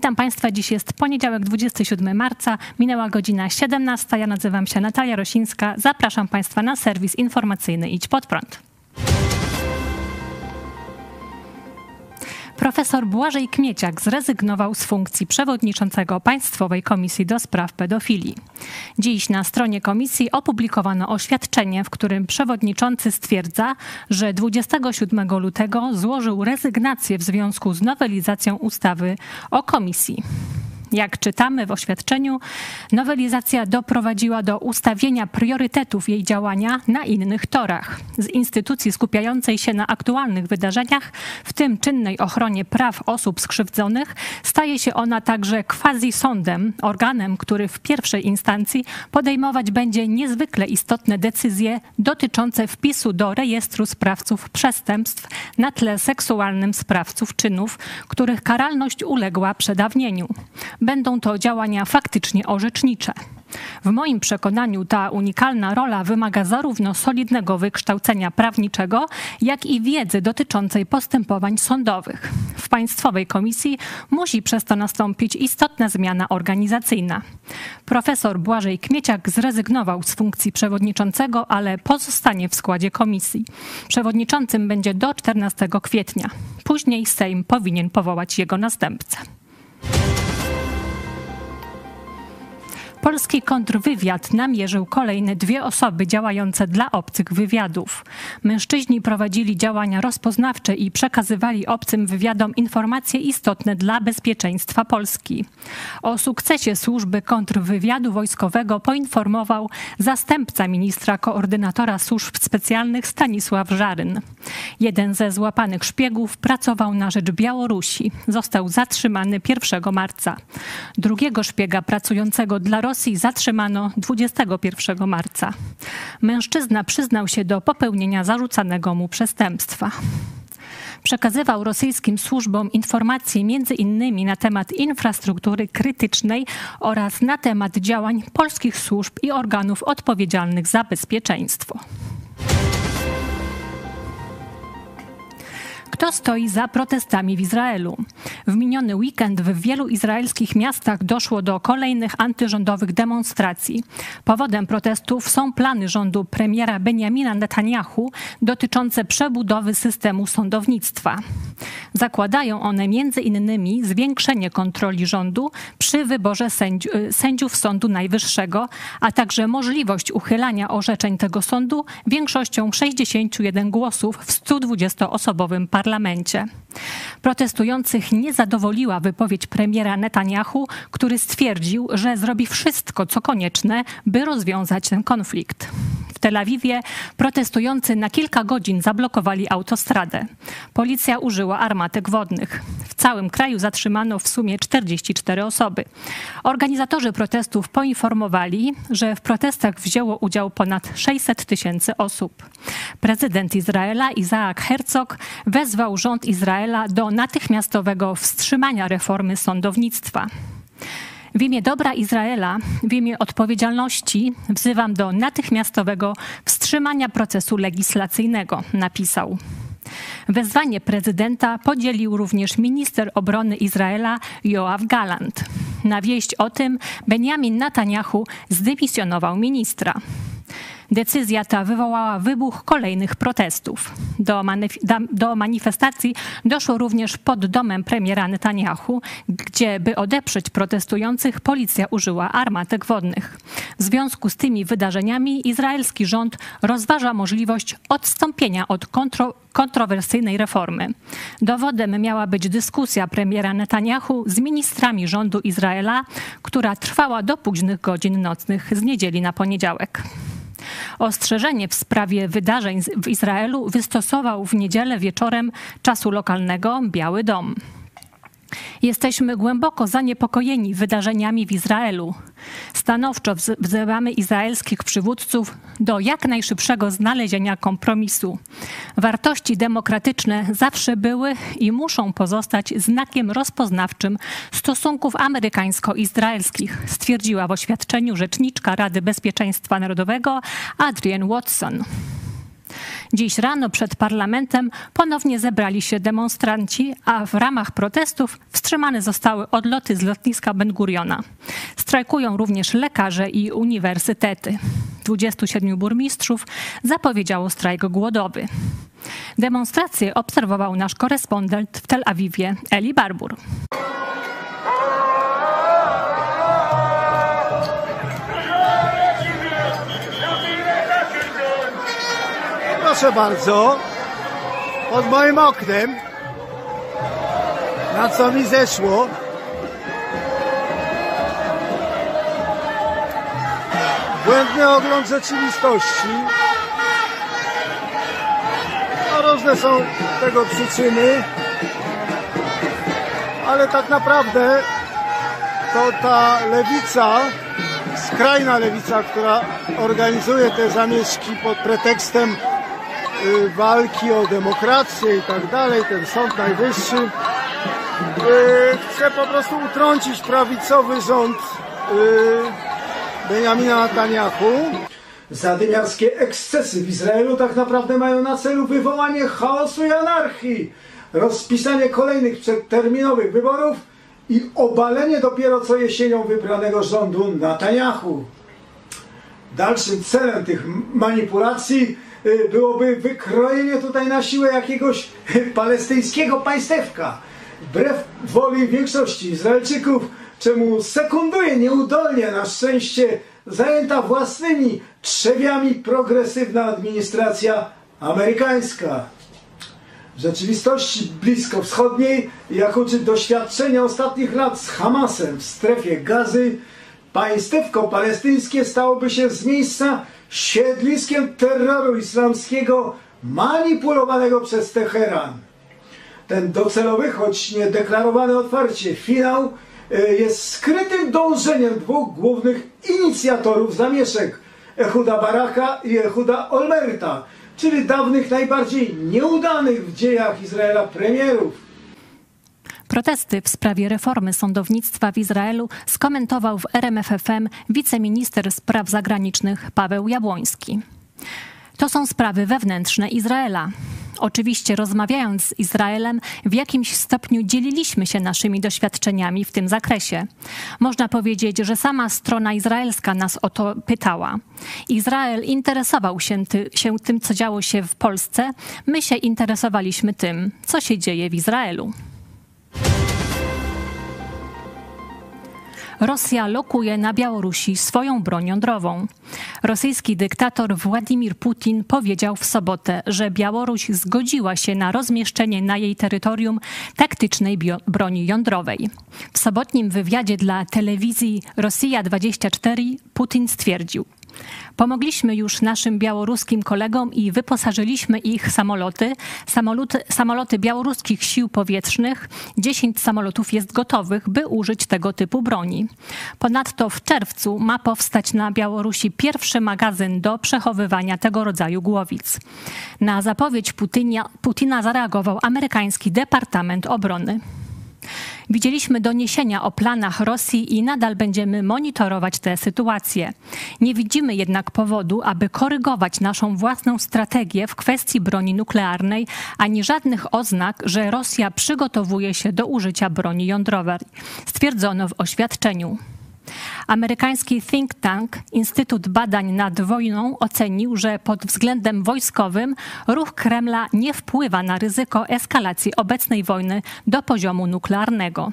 Witam Państwa. Dziś jest poniedziałek, 27 marca. Minęła godzina 17. Ja nazywam się Natalia Rosińska. Zapraszam Państwa na serwis informacyjny Idź Pod Prąd. Profesor Błażej Kmieciak zrezygnował z funkcji przewodniczącego Państwowej Komisji do Spraw Pedofilii. Dziś na stronie komisji opublikowano oświadczenie, w którym przewodniczący stwierdza, że 27 lutego złożył rezygnację w związku z nowelizacją ustawy o komisji. Jak czytamy w oświadczeniu, nowelizacja doprowadziła do ustawienia priorytetów jej działania na innych torach. Z instytucji skupiającej się na aktualnych wydarzeniach, w tym czynnej ochronie praw osób skrzywdzonych, staje się ona także quasi-sądem, organem, który w pierwszej instancji podejmować będzie niezwykle istotne decyzje dotyczące wpisu do rejestru sprawców przestępstw na tle seksualnym sprawców czynów, których karalność uległa przedawnieniu będą to działania faktycznie orzecznicze. W moim przekonaniu ta unikalna rola wymaga zarówno solidnego wykształcenia prawniczego, jak i wiedzy dotyczącej postępowań sądowych. W Państwowej Komisji musi przez to nastąpić istotna zmiana organizacyjna. Profesor Błażej Kmieciak zrezygnował z funkcji przewodniczącego, ale pozostanie w składzie komisji. Przewodniczącym będzie do 14 kwietnia. Później Sejm powinien powołać jego następcę. Polski kontrwywiad namierzył kolejne dwie osoby działające dla obcych wywiadów. Mężczyźni prowadzili działania rozpoznawcze i przekazywali obcym wywiadom informacje istotne dla bezpieczeństwa Polski. O sukcesie służby kontrwywiadu wojskowego poinformował zastępca ministra koordynatora służb specjalnych Stanisław Żaryn. Jeden ze złapanych szpiegów pracował na rzecz Białorusi. Został zatrzymany 1 marca. Drugiego szpiega pracującego dla Rosji zatrzymano 21 marca. Mężczyzna przyznał się do popełnienia zarzucanego mu przestępstwa przekazywał rosyjskim służbom informacje między innymi na temat infrastruktury krytycznej oraz na temat działań polskich służb i organów odpowiedzialnych za bezpieczeństwo. Kto stoi za protestami w Izraelu? W miniony weekend w wielu izraelskich miastach doszło do kolejnych antyrządowych demonstracji. Powodem protestów są plany rządu premiera Benjamina Netanyahu dotyczące przebudowy systemu sądownictwa. Zakładają one między innymi zwiększenie kontroli rządu przy wyborze sędziów Sądu Najwyższego, a także możliwość uchylania orzeczeń tego sądu większością 61 głosów w 120-osobowym parlamencie parlamencie. Protestujących nie zadowoliła wypowiedź premiera Netanyahu, który stwierdził, że zrobi wszystko, co konieczne, by rozwiązać ten konflikt. Tel Awiwie protestujący na kilka godzin zablokowali autostradę. Policja użyła armatek wodnych. W całym kraju zatrzymano w sumie 44 osoby. Organizatorzy protestów poinformowali, że w protestach wzięło udział ponad 600 tysięcy osób. Prezydent Izraela Isaac Herzog wezwał rząd Izraela do natychmiastowego wstrzymania reformy sądownictwa. W imię dobra Izraela, w imię odpowiedzialności wzywam do natychmiastowego wstrzymania procesu legislacyjnego, napisał. Wezwanie prezydenta podzielił również minister obrony Izraela Joachim Galant. Na wieść o tym Benjamin Netanyahu zdymisjonował ministra. Decyzja ta wywołała wybuch kolejnych protestów. Do, do, manifestacji doszło również pod domem premiera Netanyahu, gdzie, by odeprzeć protestujących, policja użyła armatek wodnych. W związku z tymi wydarzeniami izraelski rząd rozważa możliwość odstąpienia od kontro kontrowersyjnej reformy. Dowodem miała być dyskusja premiera Netanyahu z ministrami rządu Izraela, która trwała do późnych godzin nocnych z niedzieli na poniedziałek. Ostrzeżenie w sprawie wydarzeń w Izraelu wystosował w niedzielę wieczorem czasu lokalnego Biały Dom. Jesteśmy głęboko zaniepokojeni wydarzeniami w Izraelu. Stanowczo wzywamy izraelskich przywódców do jak najszybszego znalezienia kompromisu. Wartości demokratyczne zawsze były i muszą pozostać znakiem rozpoznawczym stosunków amerykańsko-izraelskich, stwierdziła w oświadczeniu rzeczniczka Rady Bezpieczeństwa Narodowego Adrienne Watson. Dziś rano przed parlamentem ponownie zebrali się demonstranci, a w ramach protestów wstrzymane zostały odloty z lotniska Ben Guriona. Strajkują również lekarze i uniwersytety. 27 burmistrzów zapowiedziało strajk głodowy. Demonstrację obserwował nasz korespondent w Tel Awiwie, Eli Barbur. Proszę bardzo, pod moim oknem, na co mi zeszło, błędny ogląd rzeczywistości. No różne są tego przyczyny, ale tak naprawdę to ta lewica, skrajna lewica, która organizuje te zamieszki pod pretekstem walki o demokrację i tak dalej, ten Sąd Najwyższy, y, chce po prostu utrącić prawicowy rząd y, Benjamina Netanyahu. Zadymiarskie ekscesy w Izraelu tak naprawdę mają na celu wywołanie chaosu i anarchii, rozpisanie kolejnych przedterminowych wyborów i obalenie dopiero co jesienią wybranego rządu Netanyahu. Dalszym celem tych manipulacji y, byłoby wykrojenie tutaj na siłę jakiegoś palestyńskiego państewka. Wbrew woli większości Izraelczyków czemu sekunduje nieudolnie na szczęście zajęta własnymi trzewiami progresywna administracja amerykańska. W rzeczywistości bliskowschodniej, jak uczy doświadczenie ostatnich lat z Hamasem w strefie gazy, państewko palestyńskie stałoby się z miejsca siedliskiem terroru islamskiego manipulowanego przez Teheran. Ten docelowy, choć nie deklarowany otwarcie finał E, jest skrytym dążeniem dwóch głównych inicjatorów zamieszek, Ehuda Baraka i Ehuda Olmerta, czyli dawnych najbardziej nieudanych w dziejach Izraela premierów. Protesty w sprawie reformy sądownictwa w Izraelu skomentował w RMFFM wiceminister spraw zagranicznych Paweł Jabłoński. To są sprawy wewnętrzne Izraela. Oczywiście rozmawiając z Izraelem, w jakimś stopniu dzieliliśmy się naszymi doświadczeniami w tym zakresie. Można powiedzieć, że sama strona izraelska nas o to pytała. Izrael interesował się, ty, się tym, co działo się w Polsce, my się interesowaliśmy tym, co się dzieje w Izraelu. Rosja lokuje na Białorusi swoją broń jądrową. Rosyjski dyktator Władimir Putin powiedział w sobotę, że Białoruś zgodziła się na rozmieszczenie na jej terytorium taktycznej broni jądrowej. W sobotnim wywiadzie dla telewizji Rosja 24 Putin stwierdził: Pomogliśmy już naszym białoruskim kolegom i wyposażyliśmy ich samoloty, samoloty, samoloty białoruskich sił powietrznych. 10 samolotów jest gotowych, by użyć tego typu broni. Ponadto w czerwcu ma powstać na Białorusi pierwszy magazyn do przechowywania tego rodzaju głowic. Na zapowiedź Putina, Putina zareagował amerykański Departament Obrony. Widzieliśmy doniesienia o planach Rosji i nadal będziemy monitorować tę sytuację. Nie widzimy jednak powodu, aby korygować naszą własną strategię w kwestii broni nuklearnej, ani żadnych oznak, że Rosja przygotowuje się do użycia broni jądrowej, stwierdzono w oświadczeniu. Amerykański think tank Instytut Badań nad Wojną ocenił, że pod względem wojskowym ruch Kremla nie wpływa na ryzyko eskalacji obecnej wojny do poziomu nuklearnego.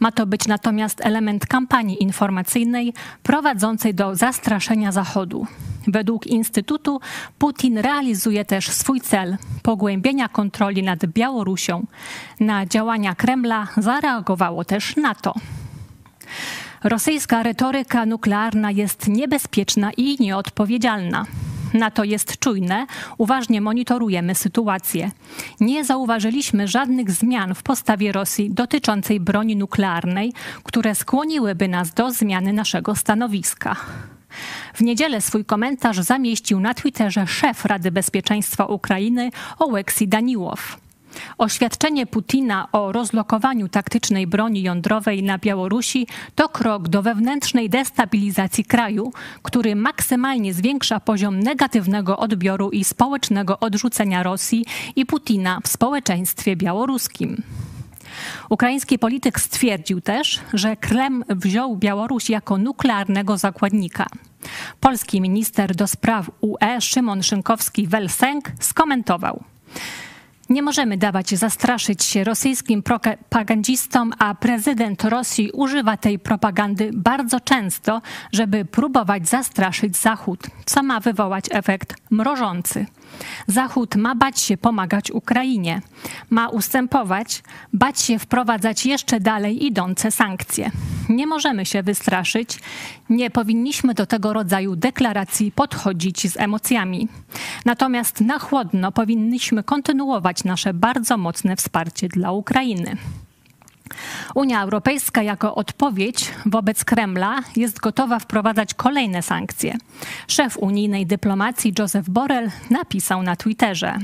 Ma to być natomiast element kampanii informacyjnej prowadzącej do zastraszenia Zachodu. Według Instytutu Putin realizuje też swój cel pogłębienia kontroli nad Białorusią. Na działania Kremla zareagowało też NATO. Rosyjska retoryka nuklearna jest niebezpieczna i nieodpowiedzialna. NATO jest czujne, uważnie monitorujemy sytuację. Nie zauważyliśmy żadnych zmian w postawie Rosji dotyczącej broni nuklearnej, które skłoniłyby nas do zmiany naszego stanowiska. W niedzielę swój komentarz zamieścił na Twitterze szef Rady Bezpieczeństwa Ukrainy Oleksij Daniłow. Oświadczenie Putina o rozlokowaniu taktycznej broni jądrowej na Białorusi to krok do wewnętrznej destabilizacji kraju, który maksymalnie zwiększa poziom negatywnego odbioru i społecznego odrzucenia Rosji i Putina w społeczeństwie białoruskim. Ukraiński polityk stwierdził też, że Kreml wziął Białoruś jako nuklearnego zakładnika. Polski minister do spraw UE Szymon Szynkowski-Welsenk skomentował. Nie możemy dawać zastraszyć się rosyjskim propagandistom, a prezydent Rosji używa tej propagandy bardzo często, żeby próbować zastraszyć Zachód, co ma wywołać efekt mrożący. Zachód ma bać się pomagać Ukrainie, ma ustępować, bać się wprowadzać jeszcze dalej idące sankcje. Nie możemy się wystraszyć, nie powinniśmy do tego rodzaju deklaracji podchodzić z emocjami. Natomiast na chłodno powinniśmy kontynuować nasze bardzo mocne wsparcie dla Ukrainy. Unia Europejska jako odpowiedź wobec Kremla jest gotowa wprowadzać kolejne sankcje. Szef unijnej dyplomacji Joseph Borrell napisał na Twitterze.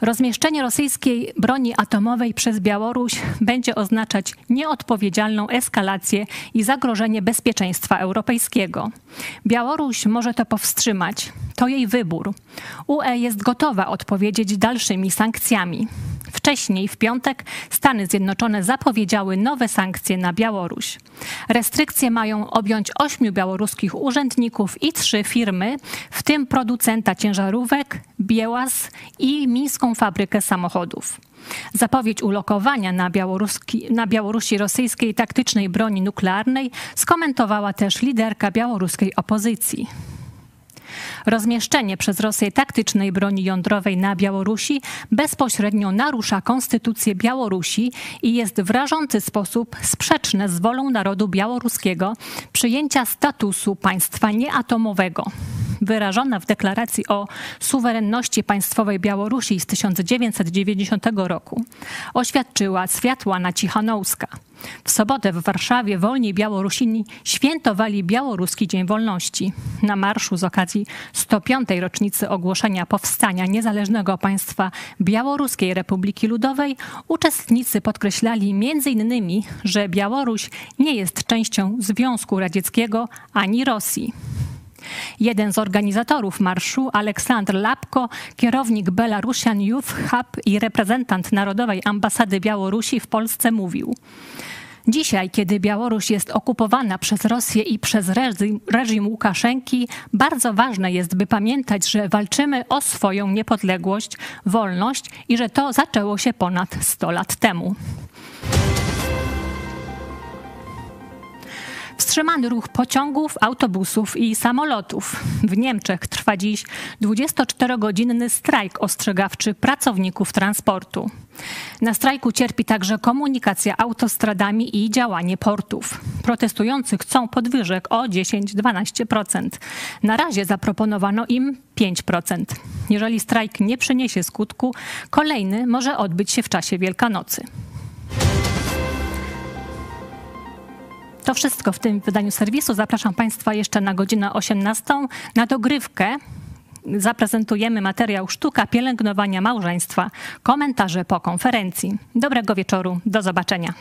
Rozmieszczenie rosyjskiej broni atomowej przez Białoruś będzie oznaczać nieodpowiedzialną eskalację i zagrożenie bezpieczeństwa europejskiego. Białoruś może to powstrzymać. To jej wybór. UE jest gotowa odpowiedzieć dalszymi sankcjami. Wcześniej, w piątek, Stany Zjednoczone zapowiedziały nowe sankcje na Białoruś. Restrykcje mają objąć ośmiu białoruskich urzędników i trzy firmy, w tym producenta ciężarówek, Biełas i mińską fabrykę samochodów. Zapowiedź ulokowania na, na Białorusi rosyjskiej taktycznej broni nuklearnej skomentowała też liderka białoruskiej opozycji. Rozmieszczenie przez Rosję taktycznej broni jądrowej na Białorusi bezpośrednio narusza konstytucję Białorusi i jest w rażący sposób sprzeczne z wolą narodu białoruskiego przyjęcia statusu państwa nieatomowego wyrażona w deklaracji o suwerenności państwowej Białorusi z 1990 roku, oświadczyła Światłana Cichanowska. W sobotę w Warszawie wolni Białorusini świętowali Białoruski Dzień Wolności. Na marszu z okazji 105. rocznicy ogłoszenia powstania niezależnego państwa Białoruskiej Republiki Ludowej uczestnicy podkreślali m.in., że Białoruś nie jest częścią Związku Radzieckiego ani Rosji. Jeden z organizatorów marszu, Aleksandr Lapko, kierownik Belarusian Youth Hub i reprezentant Narodowej Ambasady Białorusi w Polsce mówił: Dzisiaj, kiedy Białoruś jest okupowana przez Rosję i przez reżim, reżim Łukaszenki, bardzo ważne jest, by pamiętać, że walczymy o swoją niepodległość, wolność i że to zaczęło się ponad 100 lat temu. Wstrzymany ruch pociągów, autobusów i samolotów. W Niemczech trwa dziś 24-godzinny strajk ostrzegawczy pracowników transportu. Na strajku cierpi także komunikacja autostradami i działanie portów. Protestujący chcą podwyżek o 10-12%. Na razie zaproponowano im 5%. Jeżeli strajk nie przyniesie skutku, kolejny może odbyć się w czasie Wielkanocy. To wszystko w tym wydaniu serwisu. Zapraszam Państwa jeszcze na godzinę 18 na dogrywkę. Zaprezentujemy materiał Sztuka pielęgnowania małżeństwa, komentarze po konferencji. Dobrego wieczoru, do zobaczenia.